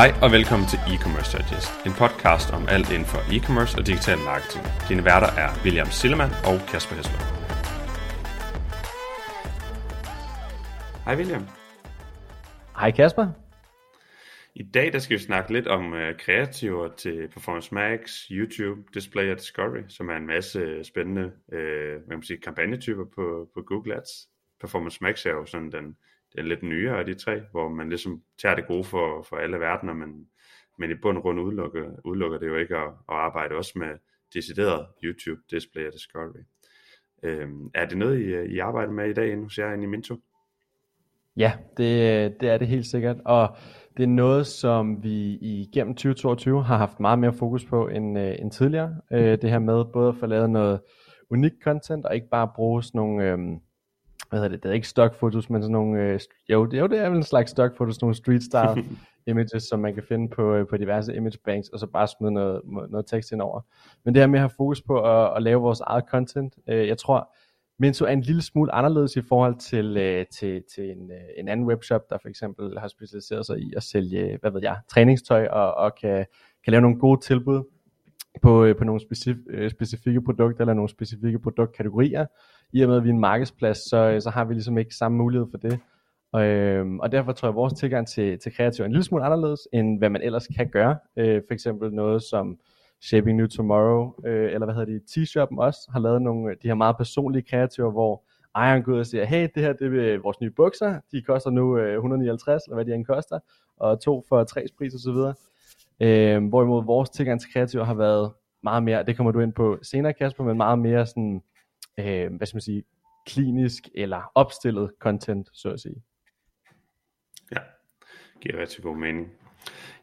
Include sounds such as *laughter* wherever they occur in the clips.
Hej og velkommen til E-Commerce Digest, en podcast om alt inden for e-commerce og digital marketing. Dine værter er William Sillemann og Kasper Hesler. Hej William. Hej Kasper. I dag der skal vi snakke lidt om uh, kreativer til Performance Max, YouTube, Display og Discovery, som er en masse spændende uh, hvad man sige, kampagnetyper på, på Google Ads. Performance Max er jo sådan den, den lidt nyere af de tre, hvor man ligesom tager det gode for, for alle verdener, men, men i bund og grund udelukker, udelukker det jo ikke at, at arbejde også med decideret YouTube, Display og Discovery. Uh, er det noget, I, I arbejder med i dag inde hos jer inde i Minto? Ja, det, det er det helt sikkert, og det er noget, som vi igennem 2022 har haft meget mere fokus på end, øh, end tidligere. Øh, det her med både at få lavet noget unik content, og ikke bare bruge sådan nogle, øh, hvad hedder det, det er ikke stock fotos, men sådan nogle, øh, jo, jo, det er vel en slags stock fotos, nogle street style *laughs* images, som man kan finde på, øh, på diverse image banks, og så bare smide noget, noget tekst ind over. Men det her med at have fokus på at, at lave vores eget content, øh, jeg tror, Minto er en lille smule anderledes i forhold til, øh, til, til en, øh, en anden webshop, der for eksempel har specialiseret sig i at sælge, hvad ved jeg, træningstøj og, og kan, kan lave nogle gode tilbud på, øh, på nogle specif, øh, specifikke produkter eller nogle specifikke produktkategorier. I og med at vi er en markedsplads, så, så har vi ligesom ikke samme mulighed for det. Og, øhm, og derfor tror jeg, at vores tilgang til, til kreativ er en lille smule anderledes, end hvad man ellers kan gøre. Øh, for eksempel noget som Shaping New Tomorrow, øh, eller hvad hedder det, T-Shoppen også, har lavet nogle de her meget personlige kreativer, hvor ejeren går ud og siger, hey, det her det er øh, vores nye bukser, de koster nu øh, 159, eller hvad de end koster, og to for tre pris osv. Øh, hvorimod vores tilgang til kreativer har været meget mere, det kommer du ind på senere Kasper, men meget mere sådan, øh, hvad skal man sige, klinisk eller opstillet content, så at sige. Ja, giver rigtig god mening.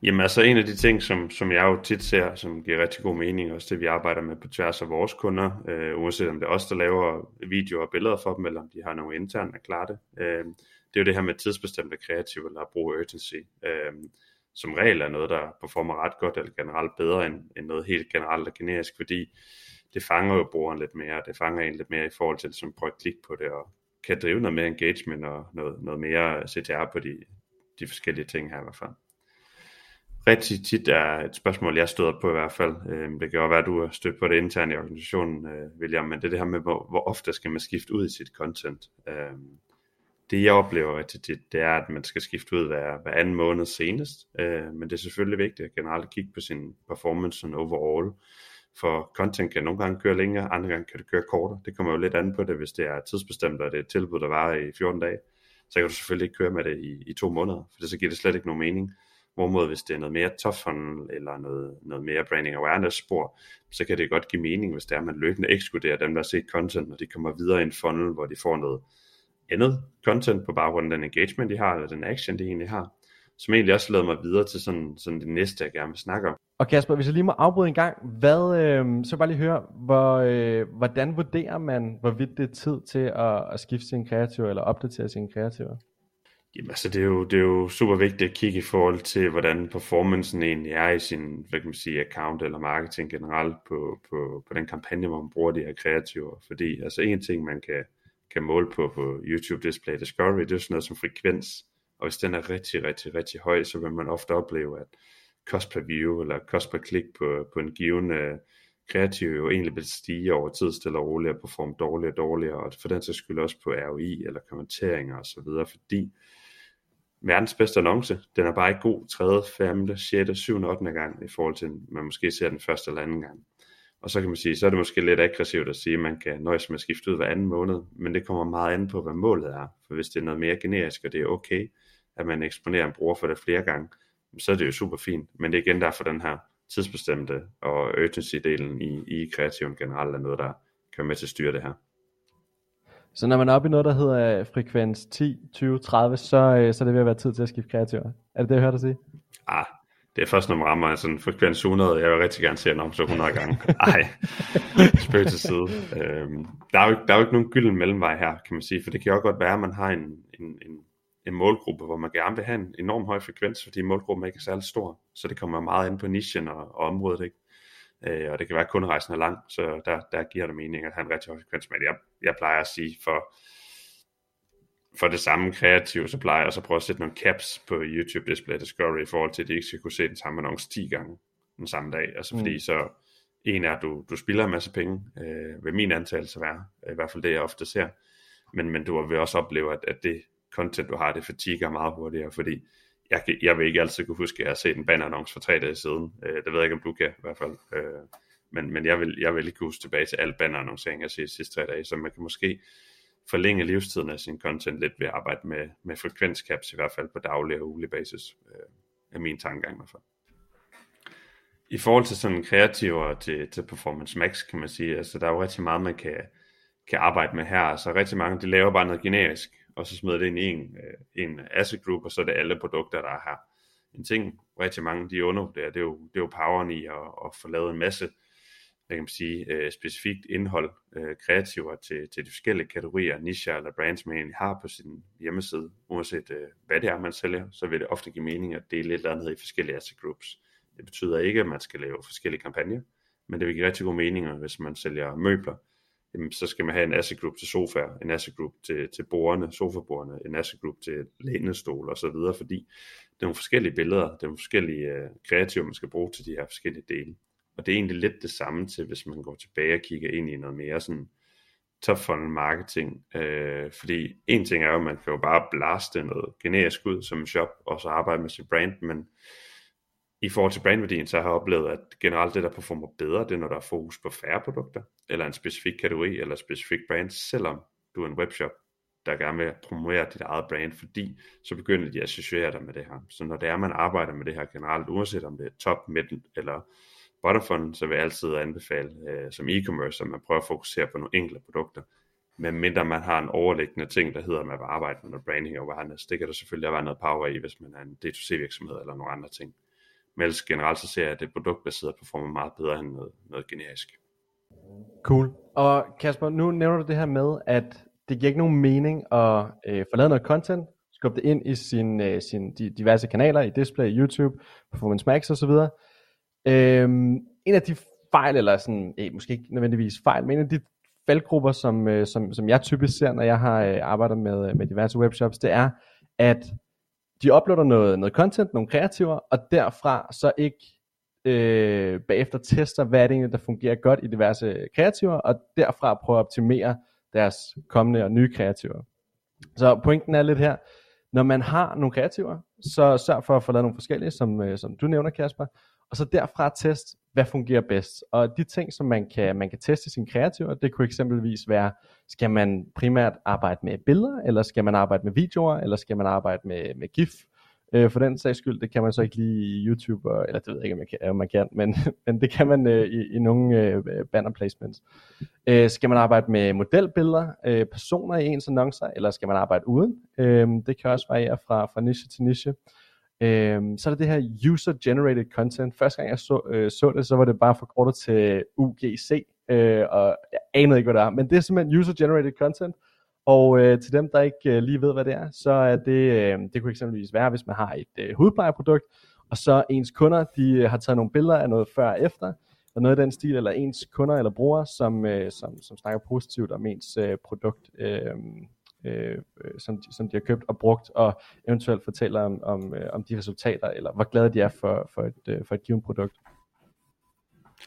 Jamen altså en af de ting, som, som jeg jo tit ser, som giver rigtig god mening, også det vi arbejder med på tværs af vores kunder, øh, uanset om det er os, der laver videoer og billeder for dem, eller om de har nogle interne, der klarer det. Øh, det er jo det her med tidsbestemte kreative eller at bruge urgency. Øh, som regel er noget, der performer ret godt, eller generelt bedre end, end noget helt generelt og generisk, fordi det fanger jo brugeren lidt mere, det fanger en lidt mere i forhold til, ligesom, som prøver at klikke på det, og kan drive noget mere engagement og noget, noget mere CTR på de, de forskellige ting her i hvert fald rigtig tit er et spørgsmål, jeg støder på i hvert fald. Øhm, det kan jo være, at du har stødt på det internt i organisationen, øh, William, men det er det her med, hvor, hvor ofte skal man skifte ud i sit content. Øhm, det jeg oplever rigtig tit, det er, at man skal skifte ud hver, hver anden måned senest. Øh, men det er selvfølgelig vigtigt at generelt kigge på sin performance sådan overall. For content kan nogle gange køre længere, andre gange kan det køre kortere. Det kommer jo lidt an på det, hvis det er tidsbestemt, og det er et tilbud, der varer i 14 dage. Så kan du selvfølgelig ikke køre med det i, i to måneder, for det så giver det slet ikke nogen mening. Hvorimod hvis det er noget mere top funnel, eller noget, noget mere branding awareness spor, så kan det godt give mening, hvis det er, at man løbende ekskluderer dem, der har set content, når de kommer videre i en funnel, hvor de får noget andet content på baggrund af den engagement, de har, eller den action, de egentlig har, som egentlig også leder mig videre til sådan, sådan det næste, jeg gerne vil snakke om. Og Kasper, hvis jeg lige må afbryde en gang, hvad, øh, så bare lige høre, hvor, øh, hvordan vurderer man, hvorvidt det er tid til at, at skifte sin kreativ, eller opdatere sin kreativ? Jamen altså, det er, jo, det er jo super vigtigt at kigge i forhold til, hvordan performancen egentlig er i sin, hvad kan man sige, account eller marketing generelt på, på, på den kampagne, hvor man bruger de her kreativer. Fordi altså en ting, man kan, kan måle på på YouTube Display Discovery, det er sådan noget som frekvens. Og hvis den er rigtig, rigtig, rigtig høj, så vil man ofte opleve, at cost per view eller cost per click på, på en given øh, kreativ jo egentlig vil stige over tid stille og roligt og performe dårligere og dårligere, og for den sags skyld også på ROI eller kommenteringer osv., fordi verdens bedste annonce. Den er bare ikke god 3., 5., 6., 7., 8. gang i forhold til, man måske ser den første eller anden gang. Og så kan man sige, så er det måske lidt aggressivt at sige, at man kan nøjes med at skifte ud hver anden måned, men det kommer meget an på, hvad målet er. For hvis det er noget mere generisk, og det er okay, at man eksponerer en bruger for det flere gange, så er det jo super fint. Men det er igen derfor den her tidsbestemte og urgency-delen i, i kreativen generelt er noget, der kan med til at styre det her. Så når man er oppe i noget, der hedder frekvens 10, 20, 30, så, øh, så er det ved at være tid til at skifte kreativer. Er det det, jeg hørte dig sige? Ah, det er først, når man rammer sådan en frekvens 100. Jeg vil rigtig gerne se den om så 100 gange. Ej, spøg til side. Øhm, der, er jo, der er jo ikke nogen gylden mellemvej her, kan man sige. For det kan jo godt være, at man har en, en, en, en målgruppe, hvor man gerne vil have en enorm høj frekvens, fordi målgruppen ikke er særlig stor. Så det kommer meget ind på nichen og, og området. Ikke? øh, og det kan være, at kunderejsen er lang, så der, der giver det mening at have en rigtig høj frekvens, men jeg, jeg plejer at sige, for for det samme kreative, så plejer jeg så at prøve at sætte nogle caps på YouTube Display Discovery i forhold til, at de ikke skal kunne se den samme annonce 10 gange den samme dag. Altså fordi mm. så en er, at du, du spilder en masse penge, øh, ved min antagelse være, i hvert fald det jeg ofte ser, men, men du vil også opleve, at, at det content du har, det fatiger meget hurtigere, fordi jeg, jeg vil ikke altid kunne huske, at jeg har set en bannerannonce for tre dage siden. Øh, det ved jeg ikke, om du kan i hvert fald. Øh, men men jeg, vil, jeg vil ikke huske tilbage til al bannerannoncering, jeg har set de sidste tre dage, så man kan måske forlænge livstiden af sin content lidt ved at arbejde med, med frekvenscaps, i hvert fald på daglig og ugelig basis, øh, er min tankegang i hvert fald. I forhold til sådan kreativer til, til Performance Max, kan man sige, altså der er jo rigtig meget, man kan, kan arbejde med her. Så rigtig mange, de laver bare noget generisk, og så smider det ind i en, øh, en asset group, og så er det alle produkter, der er her. En ting, rigtig mange de undervurderer, det er jo, det er jo poweren i at, at få lavet en masse hvad kan man sige, øh, specifikt indhold, øh, kreativer til, til de forskellige kategorier, nicher eller brands, man egentlig har på sin hjemmeside, uanset øh, hvad det er, man sælger, så vil det ofte give mening at dele et eller andet i forskellige asset groups. Det betyder ikke, at man skal lave forskellige kampagner, men det vil give rigtig god mening, hvis man sælger møbler, jamen, så skal man have en asset group til sofaer, en asset group til, til bordene, sofabordene, en asset group til lænestol og så videre, fordi det er nogle forskellige billeder, det er nogle forskellige øh, kreativer, man skal bruge til de her forskellige dele. Og det er egentlig lidt det samme til, hvis man går tilbage og kigger ind i noget mere sådan top funnel marketing. Øh, fordi en ting er jo, at man kan jo bare blaste noget generisk ud som en shop, og så arbejde med sit brand, men i forhold til brandværdien, så har jeg oplevet, at generelt det, der performer bedre, det er, når der er fokus på færre produkter, eller en specifik kategori, eller en specifik brand, selvom du er en webshop, der gerne vil promovere dit eget brand, fordi så begynder de at associere dig med det her. Så når det er, man arbejder med det her generelt, uanset om det er top, midten eller bottom så vil jeg altid anbefale øh, som e-commerce, at man prøver at fokusere på nogle enkelte produkter, men mindre man har en overliggende ting, der hedder, at man vil arbejde med noget branding og awareness. Det kan der selvfølgelig være noget power i, hvis man er en D2C virksomhed eller nogle andre ting. Men ellers generelt så ser jeg, at det produktbaserede performer meget bedre end noget, noget generisk. Cool. Og Kasper, nu nævner du det her med, at det giver ikke nogen mening at øh, få lavet noget content, skubbe det ind i sin, øh, sin de diverse kanaler, i Display, YouTube, Performance Max osv. Øhm, en af de fejl, eller sådan, eh, måske ikke nødvendigvis fejl, men en af de faldgrupper, som, øh, som, som jeg typisk ser, når jeg har øh, arbejdet med, med diverse webshops, det er, at de uploader noget, noget content, nogle kreativer, og derfra så ikke øh, bagefter tester, hvad er det egentlig, der fungerer godt i diverse kreativer, og derfra prøver at optimere deres kommende og nye kreativer. Så pointen er lidt her, når man har nogle kreativer, så sørg for at få lavet nogle forskellige, som, øh, som du nævner Kasper, og så derfra test, hvad fungerer bedst. Og de ting, som man kan, man kan teste sin kreative, det kunne eksempelvis være, skal man primært arbejde med billeder, eller skal man arbejde med videoer, eller skal man arbejde med, med GIF, øh, for den sags skyld, det kan man så ikke lige i YouTube, og, eller det ved jeg ikke, om, jeg kan, om man kan, men, *laughs* men det kan man øh, i, i nogle øh, banner placements. Øh, skal man arbejde med modelbilleder, øh, personer i ens annoncer, eller skal man arbejde uden? Øh, det kan også variere fra, fra niche til niche. Øh, så er der det her user-generated content. Første gang jeg så, øh, så det, så var det bare forkortet til UGC, øh, og jeg anede ikke, hvad det er, men det er simpelthen user-generated content, og øh, til dem, der ikke øh, lige ved, hvad det er, så er det, øh, det kunne eksempelvis være, hvis man har et øh, hudplejeprodukt, og så ens kunder, de øh, har taget nogle billeder af noget før og efter, og noget af den stil, eller ens kunder eller brugere, som, øh, som, som snakker positivt om ens øh, produkt, øh, Øh, øh, som, de, som de har købt og brugt, og eventuelt fortæller om, om, øh, om de resultater, eller hvor glade de er for, for, et, øh, for et givet produkt.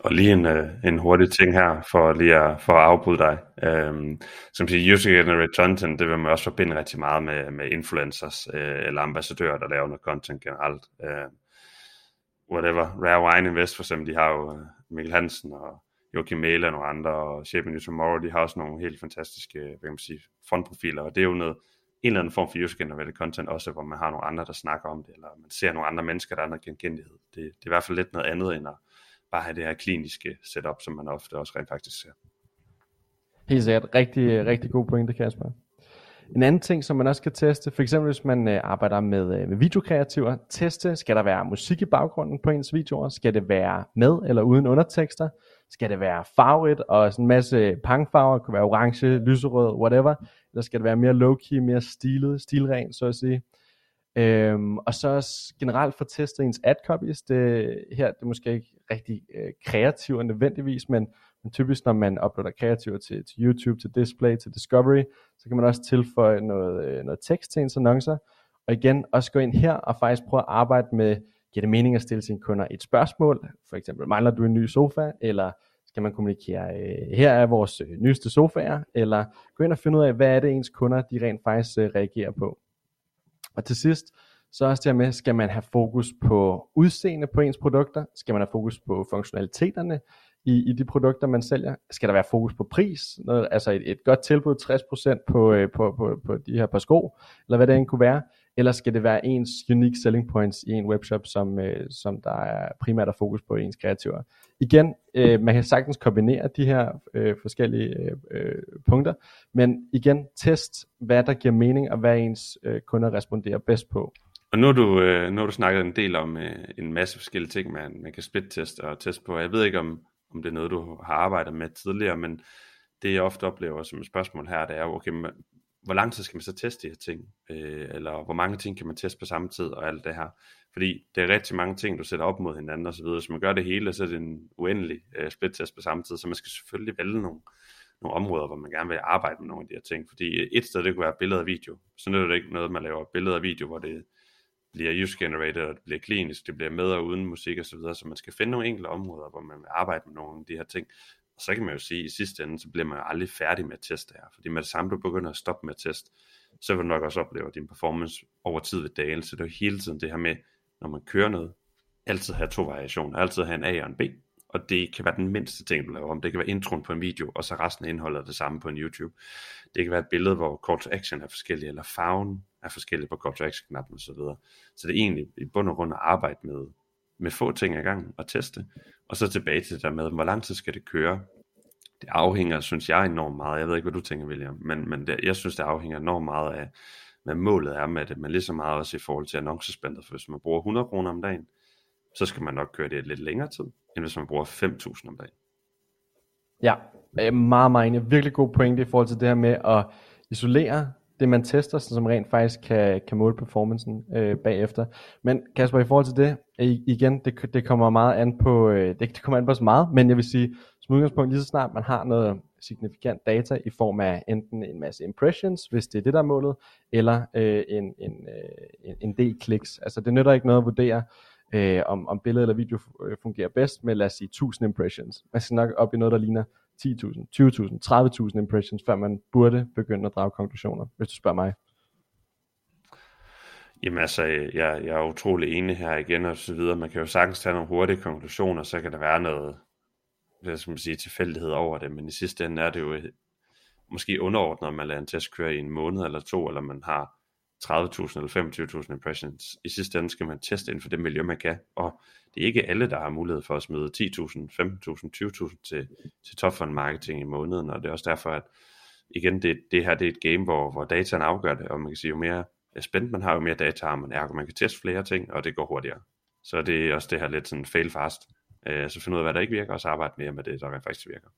Og lige en, øh, en hurtig ting her, for lige at, for at afbryde dig. Øhm, som siger, user-generated content, det vil man også forbinde rigtig meget med, med influencers øh, eller ambassadører, der laver noget content generelt. Øh, whatever, Rare Wine Invest for eksempel, de har jo øh, Mikkel Hansen og Joachim Mæle og nogle andre, og Shaping New Tomorrow, de har også nogle helt fantastiske, hvad kan man sige, frontprofiler, og det er jo noget, en eller anden form for user-generated content også, hvor man har nogle andre, der snakker om det, eller man ser nogle andre mennesker, der er noget genkendelighed. Det, det er i hvert fald lidt noget andet, end at bare have det her kliniske setup, som man ofte også rent faktisk ser. Helt sikkert. Rigtig, rigtig god pointe, Kasper. En anden ting, som man også kan teste, for eksempel hvis man øh, arbejder med, øh, med videokreativer, teste, skal der være musik i baggrunden på ens videoer? Skal det være med eller uden undertekster? Skal det være farvet og sådan en masse pangfarver, det kunne være orange, lyserød, whatever? Eller skal det være mere low-key, mere stilet, stilrent, så at sige? Øhm, og så også generelt at testet ens ad copies. Det, her det er måske ikke rigtig øh, kreativt nødvendigvis, men, men typisk når man uploader kreativer til, til YouTube, til Display, til Discovery, så kan man også tilføje noget, øh, noget tekst til ens annoncer. Og igen, også gå ind her og faktisk prøve at arbejde med, giver det mening at stille sine kunder et spørgsmål? For eksempel, mangler du en ny sofa? Eller skal man kommunikere, øh, her er vores øh, nyeste sofaer? Eller gå ind og finde ud af, hvad er det ens kunder, de rent faktisk øh, reagerer på? Og til sidst, så også det med, skal man have fokus på udseende på ens produkter? Skal man have fokus på funktionaliteterne i, i de produkter, man sælger? Skal der være fokus på pris? Noget, altså et, et godt tilbud, 60% på, øh, på, på, på de her par sko, eller hvad det end kunne være? Eller skal det være ens unique selling points i en webshop, som, øh, som der er primært er fokus på ens kreativer? Igen, øh, man kan sagtens kombinere de her øh, forskellige øh, øh, punkter, men igen, test, hvad der giver mening, og hvad ens øh, kunder responderer bedst på. Og nu har du, øh, nu har du snakket en del om øh, en masse forskellige ting, man, man kan split-teste og teste på. Jeg ved ikke, om, om det er noget, du har arbejdet med tidligere, men det jeg ofte oplever som et spørgsmål her, det er, okay, hvor lang tid skal man så teste de her ting? Øh, eller hvor mange ting kan man teste på samme tid og alt det her? Fordi det er rigtig mange ting, du sætter op mod hinanden og så videre. Hvis man gør det hele, så er det en uendelig øh, split-test på samme tid, så man skal selvfølgelig vælge nogle, nogle områder, hvor man gerne vil arbejde med nogle af de her ting. Fordi øh, et sted, det kunne være billeder og video. Så nytter det ikke noget, man laver billeder og video, hvor det bliver use-generated, og det bliver klinisk, det bliver med og uden musik og så videre, så man skal finde nogle enkelte områder, hvor man vil arbejde med nogle af de her ting. Og så kan man jo sige, at i sidste ende, så bliver man jo aldrig færdig med at teste her, fordi med det samme, du begynder at stoppe med at teste, så vil du nok også opleve, at din performance over tid vil dale, så det er jo hele tiden det her med, når man kører noget, altid have to variationer, altid have en A og en B, og det kan være den mindste ting, du laver om. Det kan være introen på en video, og så resten af indholdet er det samme på en YouTube. Det kan være et billede, hvor call to action er forskellig, eller farven er forskellig på call to action knappen osv. Så, så det er egentlig i bund og grund at arbejde med, med få ting i gang og teste. Og så tilbage til det der med, hvor lang tid skal det køre? Det afhænger, synes jeg, enormt meget. Jeg ved ikke, hvad du tænker, William, men, men det, jeg synes, det afhænger enormt meget af, hvad målet er med det, men lige så meget også i forhold til annoncespændet. For hvis man bruger 100 kroner om dagen, så skal man nok køre det lidt længere tid, end hvis man bruger 5.000 om dagen. Ja, øh, meget, meget enig. Virkelig god pointe i forhold til det her med at isolere det, man tester, som rent faktisk kan, kan måle performancen øh, bagefter. Men Kasper, i forhold til det, igen, det, det kommer meget an på, øh, det, det kommer an på så meget, men jeg vil sige, som udgangspunkt, lige så snart man har noget signifikant data i form af enten en masse impressions, hvis det er det, der er målet, eller øh, en, en, øh, en, en del kliks. Altså det nytter ikke noget at vurdere, øh, om, om billede eller video øh, fungerer bedst med, lad os sige, 1000 impressions. Man skal nok op i noget, der ligner 10.000, 20.000, 30.000 impressions, før man burde begynde at drage konklusioner, hvis du spørger mig. Jamen altså, jeg, jeg er utrolig enig her igen og så videre. Man kan jo sagtens tage nogle hurtige konklusioner, så kan der være noget, hvad skal man sige, tilfældighed over det, men i sidste ende er det jo måske underordnet, om man lader en test køre i en måned eller to, eller man har 30.000 eller 25.000 impressions. I sidste ende skal man teste inden for det miljø, man kan, og det er ikke alle, der har mulighed for at smide 10.000, 15.000, 20.000 til, til topfund marketing i måneden, og det er også derfor, at igen, det, det her det er et game, hvor, hvor dataen afgør det, og man kan sige, jo mere spændt man har, jo mere data har man, ergo man kan teste flere ting, og det går hurtigere. Så det er også det her lidt sådan fail fast. Uh, så finde ud af, hvad der ikke virker, og så arbejde mere med det, der faktisk virker.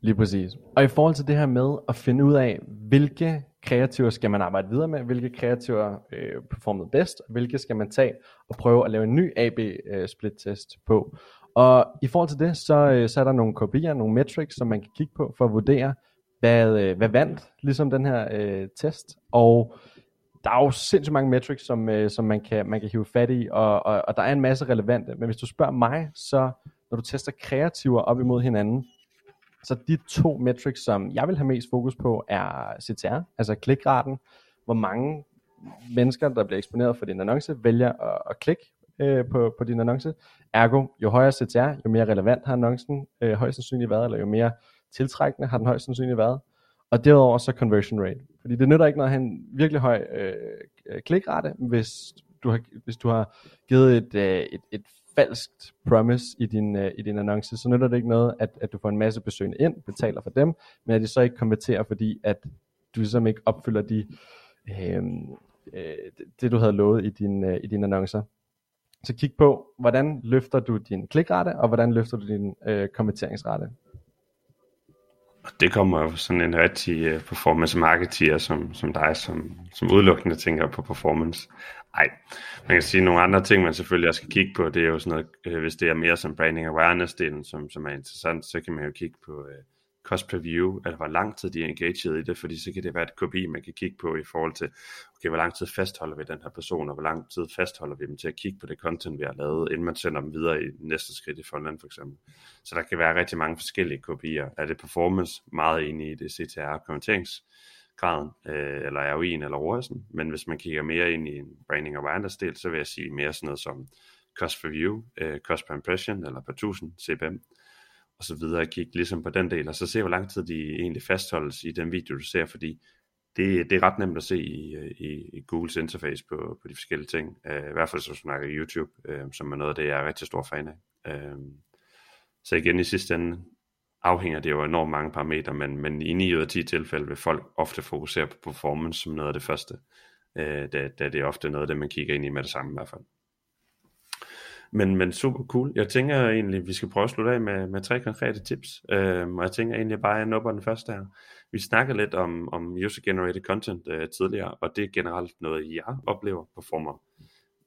Lige præcis. Og i forhold til det her med at finde ud af, hvilke kreativer skal man arbejde videre med, hvilke kreativer øh, performede bedst, og hvilke skal man tage og prøve at lave en ny AB-split-test øh, på. Og i forhold til det, så, øh, så er der nogle kopier, nogle metrics, som man kan kigge på for at vurdere, hvad, øh, hvad vandt ligesom den her øh, test. Og der er jo sindssygt mange metrics, som, øh, som man, kan, man kan hive fat i, og, og, og der er en masse relevante. Men hvis du spørger mig, så når du tester kreativer op imod hinanden, så de to metrics, som jeg vil have mest fokus på, er CTR, altså klikraten. Hvor mange mennesker, der bliver eksponeret for din annonce, vælger at, at klikke øh, på, på din annonce. Ergo, jo højere CTR, jo mere relevant har annoncen øh, højst sandsynligt været, eller jo mere tiltrækkende har den højst sandsynligt været. Og derudover så conversion rate. Fordi det nytter ikke noget at have en virkelig høj øh, klikrate, hvis du har, hvis du har givet et, øh, et, et falskt promise i din, øh, i din annonce, så nytter det ikke noget, at, at du får en masse besøgende ind, betaler for dem, men at de så ikke konverterer, fordi at du ligesom ikke opfylder de, øh, øh, det, du havde lovet i, din, øh, i dine annoncer. Så kig på, hvordan løfter du din klikrate, og hvordan løfter du din øh, konverteringsrate. Og det kommer jo sådan en rigtig uh, performance marketeer som, som dig, som, som udelukkende tænker på performance. Nej, man kan sige nogle andre ting, man selvfølgelig også skal kigge på. Det er jo sådan noget, øh, hvis det er mere som branding awareness-delen, som, som er interessant, så kan man jo kigge på øh, cost per view, eller hvor lang tid de er engageret i det, fordi så kan det være et KPI, man kan kigge på i forhold til, okay, hvor lang tid fastholder vi den her person, og hvor lang tid fastholder vi dem til at kigge på det content, vi har lavet, inden man sender dem videre i næste skridt i funnelen for eksempel. Så der kan være rigtig mange forskellige KPI'er. Er det performance meget inde i det CTR konverterings graden, øh, eller ROI'en eller ROAS'en, men hvis man kigger mere ind i en branding awareness del, så vil jeg sige mere sådan noget som cost per view, øh, cost per impression, eller per 1000 CPM, og så videre, kigge ligesom på den del, og så se, hvor lang tid de egentlig fastholdes i den video, du ser, fordi det, det er ret nemt at se i, øh, i, i Googles interface på, på de forskellige ting, øh, i hvert fald så snakker YouTube, øh, som er noget af det, jeg er rigtig stor fan af. Øh, så igen i sidste ende, afhænger det jo enormt mange parametre, men, men i 9 ud af 10 tilfælde vil folk ofte fokusere på performance som noget af det første, øh, da, da det er ofte noget af det, man kigger ind i med det samme i hvert fald. Men, men super cool. Jeg tænker egentlig, vi skal prøve at slutte af med, med tre konkrete tips. Øhm, og jeg tænker egentlig bare, at jeg nupper den første her. Vi snakkede lidt om, om user-generated content øh, tidligere, og det er generelt noget, jeg oplever performer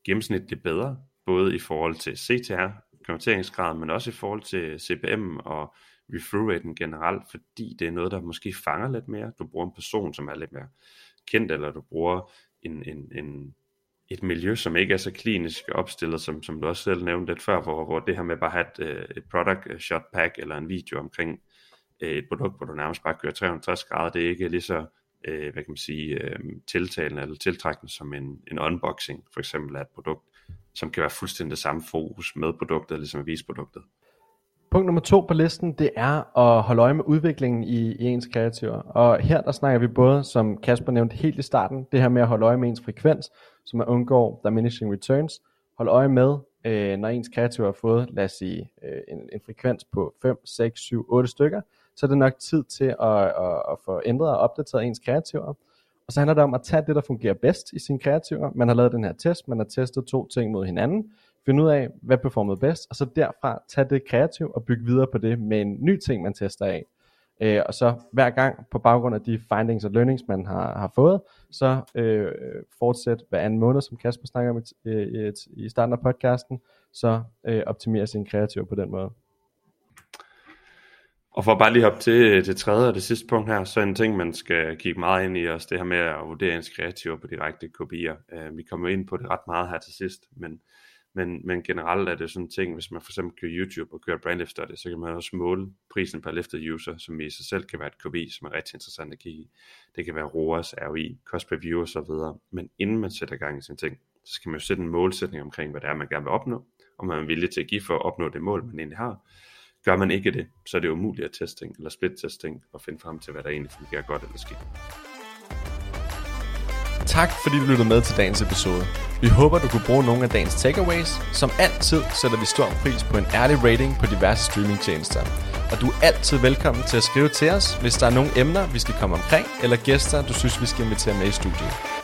gennemsnitligt bedre, både i forhold til CTR, konverteringsgrad, men også i forhold til CPM og referral raten generelt, fordi det er noget, der måske fanger lidt mere. Du bruger en person, som er lidt mere kendt, eller du bruger en, en, en, et miljø, som ikke er så klinisk opstillet, som, som du også selv nævnte lidt før, hvor, hvor det her med bare at have et, øh, et product shot pack, eller en video omkring øh, et produkt, hvor du nærmest bare kører 360 grader, det er ikke lige så øh, hvad kan man sige, øh, tiltalende eller tiltrækkende som en, en unboxing for eksempel af et produkt, som kan være fuldstændig det samme fokus med produktet, ligesom avisproduktet. Punkt nummer to på listen, det er at holde øje med udviklingen i, i ens kreativer. Og her der snakker vi både, som Kasper nævnte helt i starten, det her med at holde øje med ens frekvens, så man undgår diminishing returns. Hold øje med, øh, når ens kreativer har fået, lad os sige, øh, en, en frekvens på 5, 6, 7, 8 stykker, så er det nok tid til at, at, at få ændret og opdateret ens kreativer. Og så handler det om at tage det, der fungerer bedst i sine kreativer. Man har lavet den her test, man har testet to ting mod hinanden, finde ud af, hvad performede bedst, og så derfra tage det kreativ og bygge videre på det med en ny ting, man tester af. Øh, og så hver gang på baggrund af de findings og learnings, man har, har fået, så øh, fortsæt hver anden måned, som Kasper snakker om i, øh, i, i starten af podcasten, så øh, optimere sin kreativ på den måde. Og for bare lige hoppe til det tredje og det sidste punkt her, så en ting, man skal kigge meget ind i også, det her med at vurdere ens kreativer på direkte kopier. Uh, vi kommer ind på det ret meget her til sidst, men men, men generelt er det sådan en ting, hvis man for eksempel kører YouTube og kører brand lift study, så kan man også måle prisen per lifted user, som i sig selv kan være et KPI, som er rigtig interessant at kigge i. Det kan være ROAS, ROI, cost per view osv. Men inden man sætter gang i sin ting, så skal man jo sætte en målsætning omkring, hvad det er, man gerne vil opnå, og man er villig til at give for at opnå det mål, man egentlig har. Gør man ikke det, så er det umuligt at testing eller split testing og finde frem til, hvad der egentlig fungerer godt eller skidt. Tak fordi du lyttede med til dagens episode. Vi håber, du kunne bruge nogle af dagens takeaways. Som altid sætter vi stor pris på en ærlig rating på diverse streamingtjenester. Og du er altid velkommen til at skrive til os, hvis der er nogle emner, vi skal komme omkring, eller gæster, du synes, vi skal invitere med i studiet.